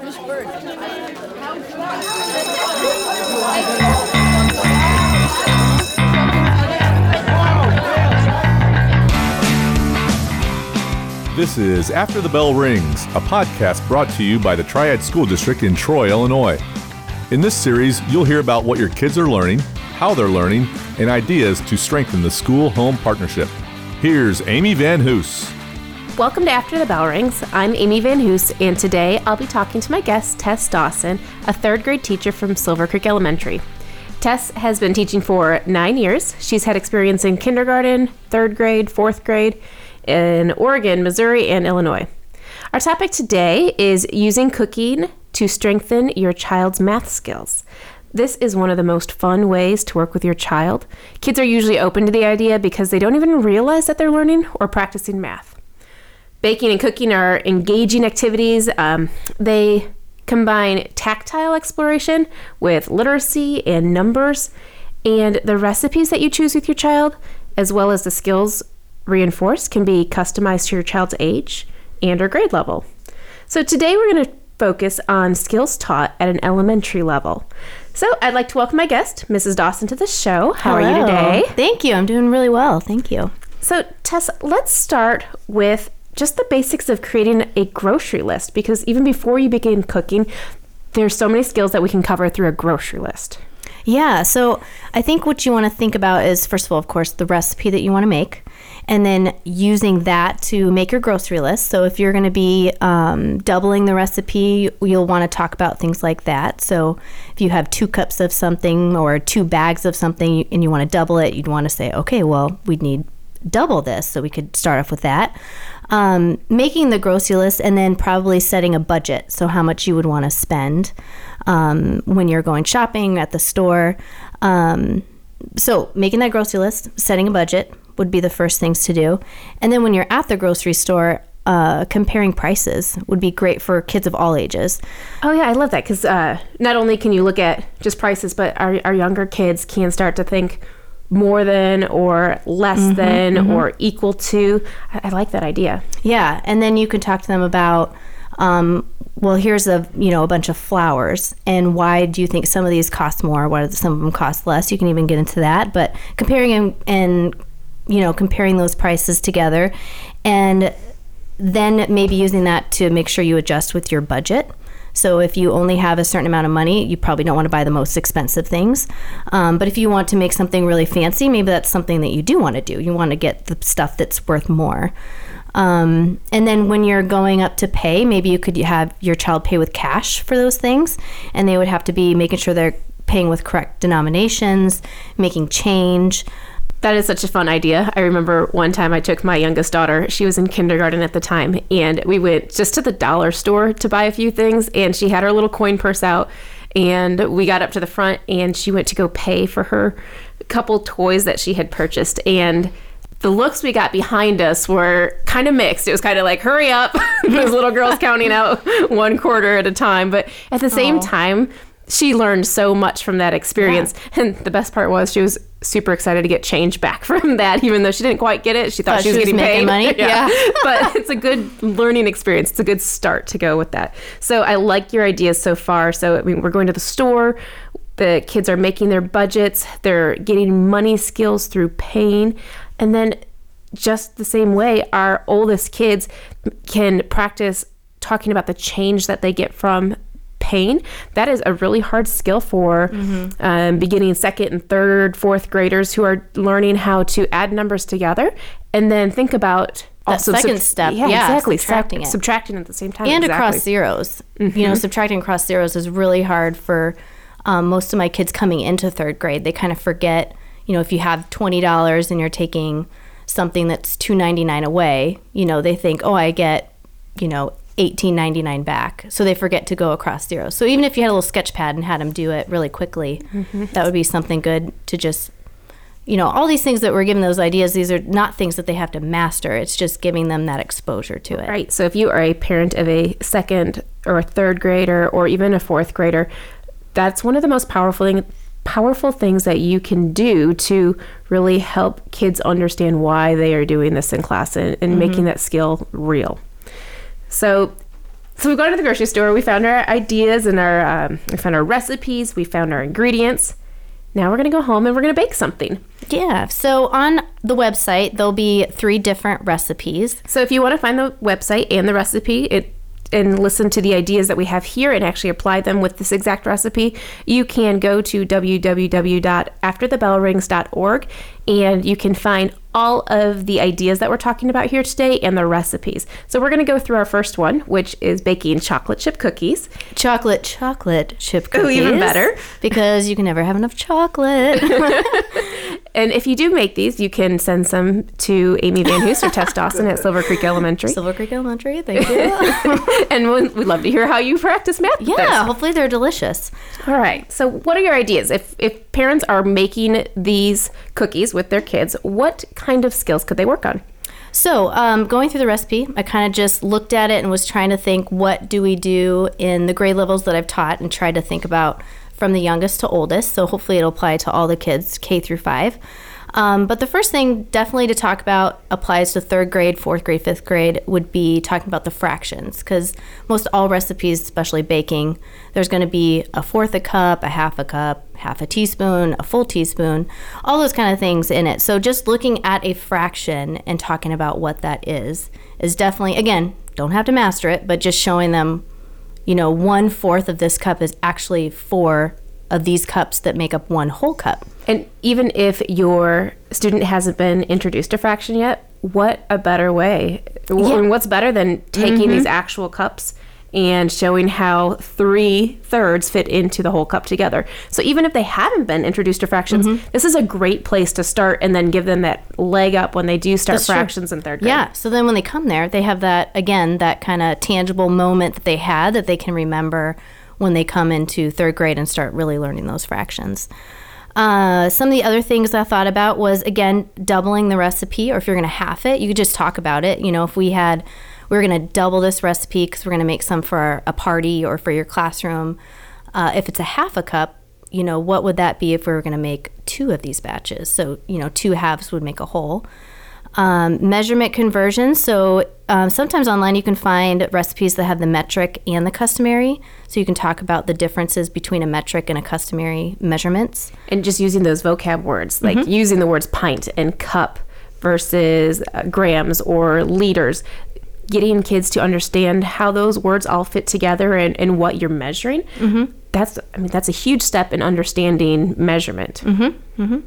This is After the Bell Rings, a podcast brought to you by the Triad School District in Troy, Illinois. In this series, you'll hear about what your kids are learning, how they're learning, and ideas to strengthen the school home partnership. Here's Amy Van Hoos. Welcome to After the Bell Rings. I'm Amy Van Hoos, and today I'll be talking to my guest, Tess Dawson, a third grade teacher from Silver Creek Elementary. Tess has been teaching for nine years. She's had experience in kindergarten, third grade, fourth grade, in Oregon, Missouri, and Illinois. Our topic today is using cooking to strengthen your child's math skills. This is one of the most fun ways to work with your child. Kids are usually open to the idea because they don't even realize that they're learning or practicing math. Baking and cooking are engaging activities. Um, they combine tactile exploration with literacy and numbers, and the recipes that you choose with your child, as well as the skills reinforced, can be customized to your child's age and or grade level. So today we're going to focus on skills taught at an elementary level. So I'd like to welcome my guest, Mrs. Dawson, to the show. How are you today? Thank you. I'm doing really well. Thank you. So, Tess, let's start with just the basics of creating a grocery list because even before you begin cooking, there's so many skills that we can cover through a grocery list. Yeah. So I think what you want to think about is, first of all, of course, the recipe that you want to make, and then using that to make your grocery list. So if you're going to be um, doubling the recipe, you'll want to talk about things like that. So if you have two cups of something or two bags of something and you want to double it, you'd want to say, okay, well, we'd need double this. So we could start off with that. Um, making the grocery list and then probably setting a budget. So how much you would want to spend um, when you're going shopping at the store. Um, so making that grocery list, setting a budget would be the first things to do. And then when you're at the grocery store, uh, comparing prices would be great for kids of all ages. Oh, yeah, I love that because uh, not only can you look at just prices, but our, our younger kids can start to think more than or less than or equal to. I, I like that idea. Yeah, and then you can talk to them about, um, well, here's a you know a bunch of flowers, and why do you think some of these cost more? Why do some of them cost less? You can even get into that, but comparing and, and you know comparing those prices together, and then maybe using that to make sure you adjust with your budget. So if you only have a certain amount of money, you probably don't want to buy the most expensive things. Um, but if you want to make something really fancy, maybe that's something that you do want to do. You want to get the stuff that's worth more. Um, and then when you're going up to pay, maybe you could have your child pay with cash for those things, and they would have to be making sure they're paying with correct denominations, making change. That is such a fun idea. I remember one time I took my youngest daughter, she was in kindergarten at the time, and we went just to the dollar store to buy a few things, and she had her little coin purse out. And we got up to the front, and she went to go pay for her couple toys that she had purchased. And the looks we got behind us were kind of mixed. It was kind of like, hurry up. Those little girls counting out one quarter at a time. But at the same time, she learned so much from that experience. And the best part was she was super excited to get change back from that, even though she didn't quite get it. She thought Thought she was she was getting paid. money? yeah. but it's a good learning experience. It's a good start to go with that. So I like your ideas so far. So I mean, we're going to the store. The kids are making their budgets. They're getting money skills through pain. And then just the same way, our oldest kids can practice talking about the change that they get from pain. That is a really hard skill for um, beginning second and third, fourth graders who are learning how to add numbers together and then think about That second step, Yeah, yeah, exactly. subtracting Sub- it. subtracting at the same time. and exactly. across zeros. You know, subtracting across zeros is really hard for um, most of my kids coming into third grade. They kind of forget, you know, if you have twenty dollars and you're taking something that's two ninety nine away, you know, they think, oh, I get, you know, eighteen ninety nine back. So they forget to go across zeros. So even if you had a little sketch pad and had them do it really quickly, mm-hmm. that would be something good to just you know, all these things that we're giving those ideas, these are not things that they have to master. It's just giving them that exposure to it. Right. So if you are a parent of a second or a third grader or even a fourth grader, that's one of the most powerful thing, powerful things that you can do to really help kids understand why they are doing this in class and, and making mm-hmm. that skill real. So So we gone to the grocery store. We found our ideas and our um, we found our recipes. We found our ingredients. Now we're gonna go home and we're gonna bake something. Yeah. So on the website, there'll be three different recipes. So if you want to find the website and the recipe, it and listen to the ideas that we have here and actually apply them with this exact recipe, you can go to www.afterthebellrings.org and you can find all of the ideas that we're talking about here today and the recipes. So we're going to go through our first one, which is baking chocolate chip cookies. Chocolate, chocolate chip cookies. Ooh, even better. Because you can never have enough chocolate. And if you do make these, you can send some to Amy Van Hoos or Tess Dawson at Silver Creek Elementary. Silver Creek Elementary, thank you. and we'd we'd love to hear how you practice math. yeah, hopefully they're delicious. All right. So, what are your ideas? If if parents are making these cookies with their kids, what kind of skills could they work on? So, um, going through the recipe, I kind of just looked at it and was trying to think what do we do in the grade levels that I've taught and tried to think about from the youngest to oldest. So, hopefully, it'll apply to all the kids K through five. Um, but the first thing definitely to talk about applies to third grade, fourth grade, fifth grade would be talking about the fractions because most all recipes, especially baking, there's going to be a fourth a cup, a half a cup, half a teaspoon, a full teaspoon, all those kind of things in it. So just looking at a fraction and talking about what that is is definitely, again, don't have to master it, but just showing them, you know, one fourth of this cup is actually four of these cups that make up one whole cup. And even if your student hasn't been introduced to fraction yet, what a better way? And what's better than taking these mm-hmm. actual cups and showing how three thirds fit into the whole cup together? So even if they haven't been introduced to fractions, mm-hmm. this is a great place to start and then give them that leg up when they do start That's true. fractions in third grade. Yeah. So then when they come there, they have that, again, that kind of tangible moment that they had that they can remember when they come into third grade and start really learning those fractions. Uh, some of the other things I thought about was again doubling the recipe, or if you're going to half it, you could just talk about it. You know, if we had, we were going to double this recipe because we're going to make some for a party or for your classroom. Uh, if it's a half a cup, you know, what would that be if we were going to make two of these batches? So, you know, two halves would make a whole. Um, measurement conversion. So um, sometimes online you can find recipes that have the metric and the customary. So you can talk about the differences between a metric and a customary measurements. and just using those vocab words, like Mm-hmm. using the words pint and cup versus uh, grams or liters, getting kids to understand how those words all fit together and, and what you're measuring. Mm-hmm. That's, I mean, that's a huge step in understanding measurement. Mm-hmm.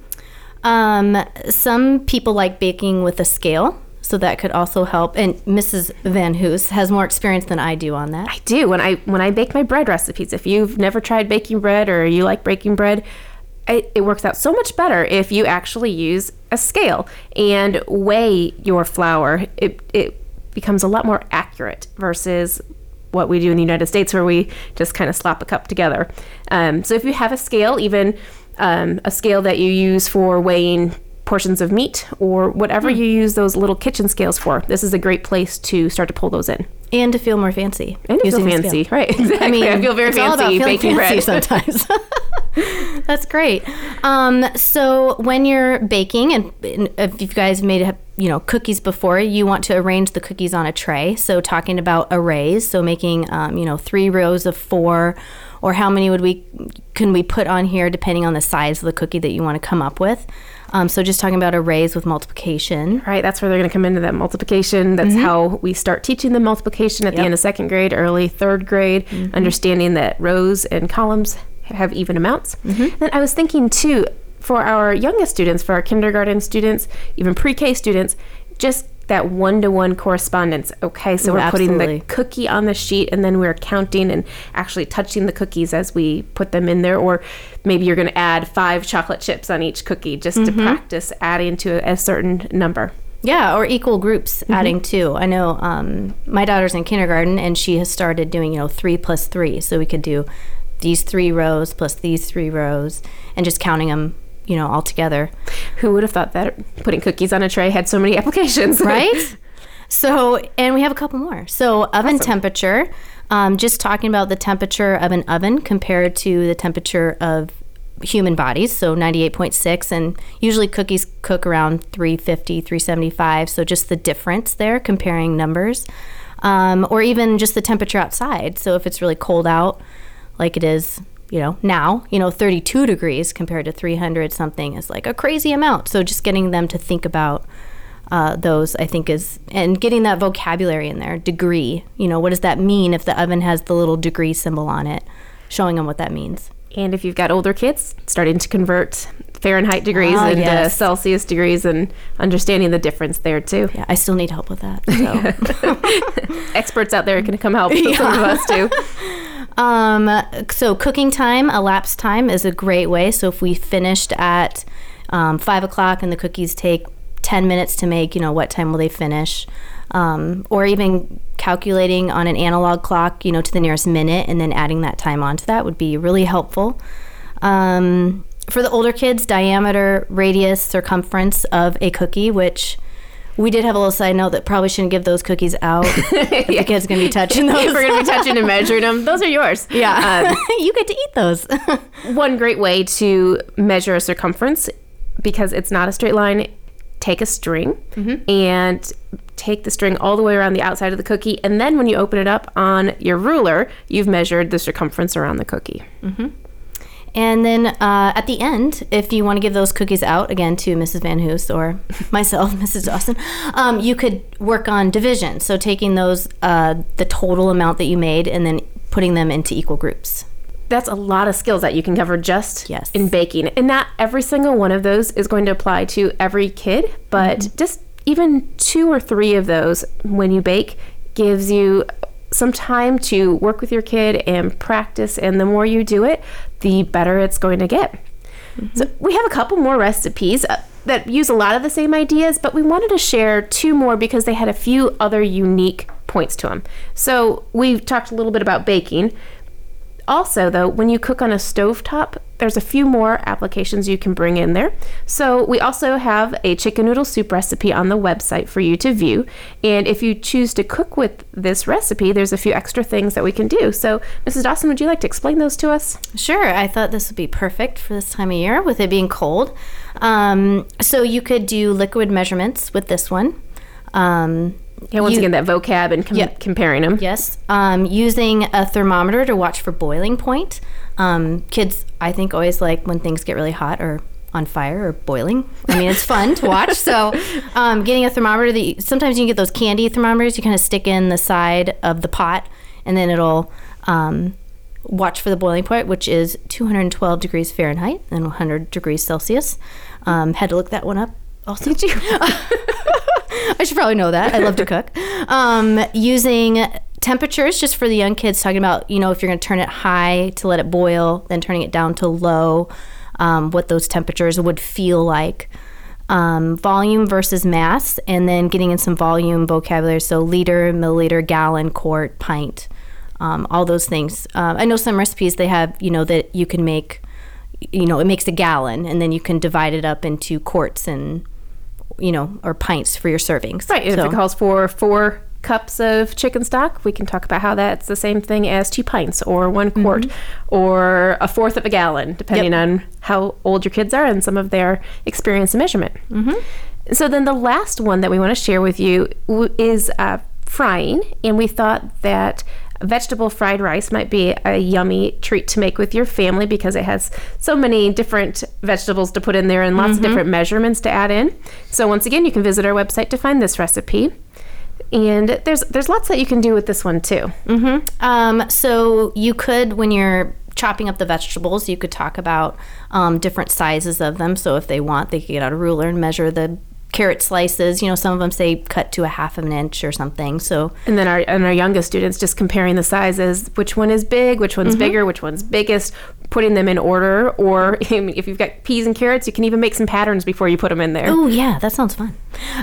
Um, some people like baking with a scale. So that could also help. And Mrs. Van Hoos has more experience than I do on that. I do when I when I bake my bread recipes. If you've never tried baking bread or you like baking bread, it, it works out so much better if you actually use a scale and weigh your flour. It it becomes a lot more accurate versus what we do in the United States, where we just kind of slap a cup together. Um, so if you have a scale, even um, a scale that you use for weighing portions of meat or whatever you use those little kitchen scales for, this is a great place to start to pull those in. And to feel more fancy. And to feel fancy, right? Exactly. I, mean, I feel very it's all about fancy baking fancy bread. sometimes. That's great. Um, so when you're baking, and and if you guys made you know cookies before, you want to arrange the cookies on a tray. So talking about arrays, so making um, you know three rows of four, or how many would we can we put on here depending on the size of the cookie that you want to come up with. Um, so just talking about arrays with multiplication. Right, that's where they're going to come into that multiplication. That's mm-hmm. how we start teaching them multiplication at the end of second grade, early third grade, mm-hmm. understanding that rows and columns have even amounts. Mm-hmm. Then I was thinking too, for our youngest students, for our kindergarten students, even pre K students, just that one to one correspondence. Okay, so we're putting the cookie on the sheet and then we're counting and actually touching the cookies as we put them in there. Or maybe you're going to add five chocolate chips on each cookie just to practice adding to a, a certain number. Yeah, or equal groups adding two. I know um, my daughter's in kindergarten and she has started doing, you know, three plus three. So we could do these three rows plus these three rows and just counting them, you know, all together. Who would have thought that putting cookies on a tray had so many applications? Right? so, and we have a couple more. So, oven temperature, um, just talking about the temperature of an oven compared to the temperature of human bodies so 98.6 and usually cookies cook around 350 375 so just the difference there comparing numbers um, or even just the temperature outside. So if it's really cold out, like it is, you know, now, you know, 32 degrees compared to 300 something is like a crazy amount. So just getting them to think about uh, those, I think, is and getting that vocabulary in there. Degree, you know, what does that mean if the oven has the little degree symbol on it? Showing them what that means. And if you've got older kids, starting to convert Fahrenheit degrees Ah, into yes. Celsius degrees and understanding the difference there too. Yeah, I still need help with that. So. Experts out there can come help some of us too. Um, so cooking time, elapsed time is a great way. So if we finished at um, five o'clock and the cookies take ten minutes to make, you know, what time will they finish? Um, or even calculating on an analog clock, you know, to the nearest minute, and then adding that time onto that would be really helpful. Um, for the older kids, diameter, radius, circumference of a cookie, which we did have a little side note that probably shouldn't give those cookies out. if the kid's gonna be touching those. we're going to be touching and measuring them, those are yours. Yeah. you get to eat those. One great way to measure a circumference, because it's not a straight line, take a string and take the string all the way around the outside of the cookie. And then when you open it up on your ruler, you've measured the circumference around the cookie. and then uh, at the end, if you want to give those cookies out again to Mrs. Van Hoos or myself, Mrs. Dawson, um, you could work on division. So taking those, uh, the total amount that you made, and then putting them into equal groups. That's a lot of skills that you can cover just Yes. in baking. And not every single one of those is going to apply to every kid, but just even two or three of those when you bake gives you some time to work with your kid and practice. And the more you do it, the better it's going to get. So we have a couple more recipes uh, that use a lot of the same ideas, but we wanted to share two more because they had a few other unique points to them. So we've talked a little bit about baking. Also, though, when you cook on a stovetop, there's a few more applications you can bring in there. So, we also have a chicken noodle soup recipe on the website for you to view. And if you choose to cook with this recipe, there's a few extra things that we can do. So, Mrs. Dawson, would you like to explain those to us? Sure, I thought this would be perfect for this time of year with it being cold. Um, so you could do liquid measurements with this one. Um, Yeah, once you- again, that vocab and com- Yeah. comparing them. Yes, um, using a thermometer to watch for boiling point. Um, kids, I think, always like when things get really hot or on fire or boiling. I mean, it's fun to watch. So, um, getting a thermometer that you, sometimes you can get those candy thermometers. You kind of stick in the side of the pot, and then it'll um, watch for the boiling point, which is 212 degrees Fahrenheit and 100 degrees Celsius. Um, had to look that one up. Also, did you? I should probably know that. I love to cook. Um, using temperatures just for the young kids, talking about, you know, if you're going to turn it high to let it boil, then turning it down to low, um, what those temperatures would feel like. Um, volume versus mass, and then getting in some volume vocabulary. So, liter, milliliter, gallon, quart, pint, um, all those things. Um, I know some recipes they have, you know, that you can make, you know, it makes a gallon, and then you can divide it up into quarts and you know, or pints for your servings. Right. and So- If it calls for four cups of chicken stock, we can talk about how that's the same thing as two pints or one quart or a fourth of a gallon, depending Yep. on how old your kids are and some of their experience in measurement. Mm-hmm. So then the last one that we want to share with you is uh, frying, and we thought that vegetable fried rice might be a yummy treat to make with your family because it has so many different vegetables to put in there and lots of different measurements to add in. So once again, you can visit our website to find this recipe. And there's there's lots that you can do with this one too. Um, so you could, when you're chopping up the vegetables, you could talk about um, different sizes of them. So if they want, they could get out a ruler and measure the carrot slices. You know, some of them say cut to a half of an inch or something. So And then our and our youngest students just comparing the sizes, which one is big, which one's bigger, which one's biggest, putting them in order. Or if you've got peas and carrots, you can even make some patterns before you put them in there. Oh yeah, that sounds fun.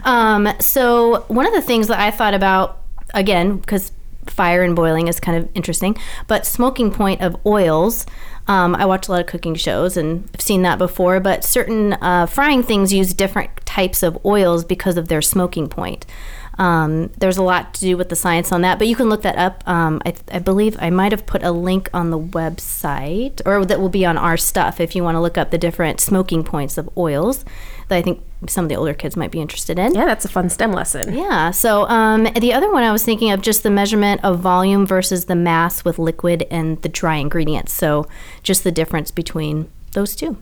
Um, so one of the things that I thought about again because fire and boiling is kind of interesting, but smoking point of oils. Um, I watch a lot of cooking shows and I've seen that before. But certain uh, frying things use different types of oils because of their smoking point. Um, there's a lot to do with the science on that, but you can look that up. Um, I, I believe I might have put a link on the website, or that will be on our stuff if you want to look up the different smoking points of oils. That I think some of the older kids might be interested in. Yeah, that's a fun STEM lesson. Yeah. So um, the other one I was thinking of just the measurement of volume versus the mass with liquid and the dry ingredients. So just the difference between those two.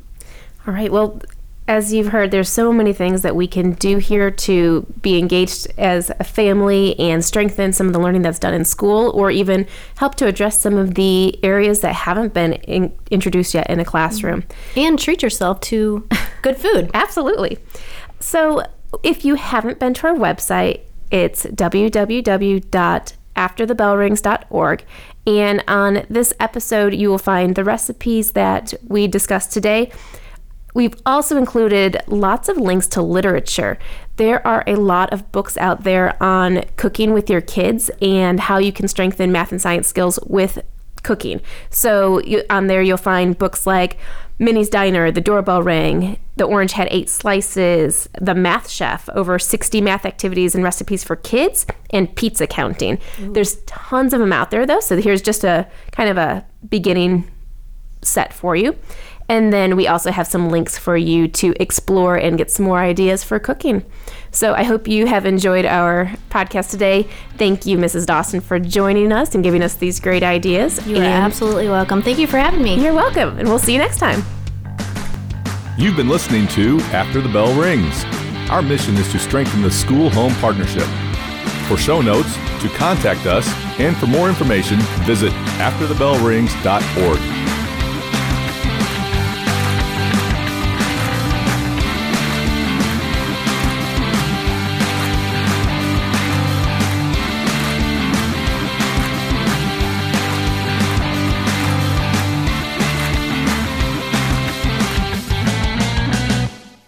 All right. Well, as you've heard, there's so many things that we can do here to be engaged as a family and strengthen some of the learning that's done in school, or even help to address some of the areas that haven't been in, introduced yet in a classroom. And treat yourself to good food. Absolutely. So, if you haven't been to our website, it's www.afterthebellrings.org. And on this episode, you will find the recipes that we discussed today. We've also included lots of links to literature. There are a lot of books out there on cooking with your kids and how you can strengthen math and science skills with cooking. So you, on there, you'll find books like Minnie's Diner, The Doorbell Rang, The Orange Had Eight Slices, The Math Chef, over 60 math activities and recipes for kids, and pizza counting. Ooh. There's tons of them out there, though. So here's just a kind of a beginning set for you. And then we also have some links for you to explore and get some more ideas for cooking. So I hope you have enjoyed our podcast today. Thank you, Mrs. Dawson, for joining us and giving us these great ideas. You are absolutely welcome. Thank you for having me. You're welcome, and we'll see you next time. You've been listening to After the Bell Rings. Our mission is to strengthen the school home partnership. For show notes, to contact us, and for more information, visit afterthebellrings.org.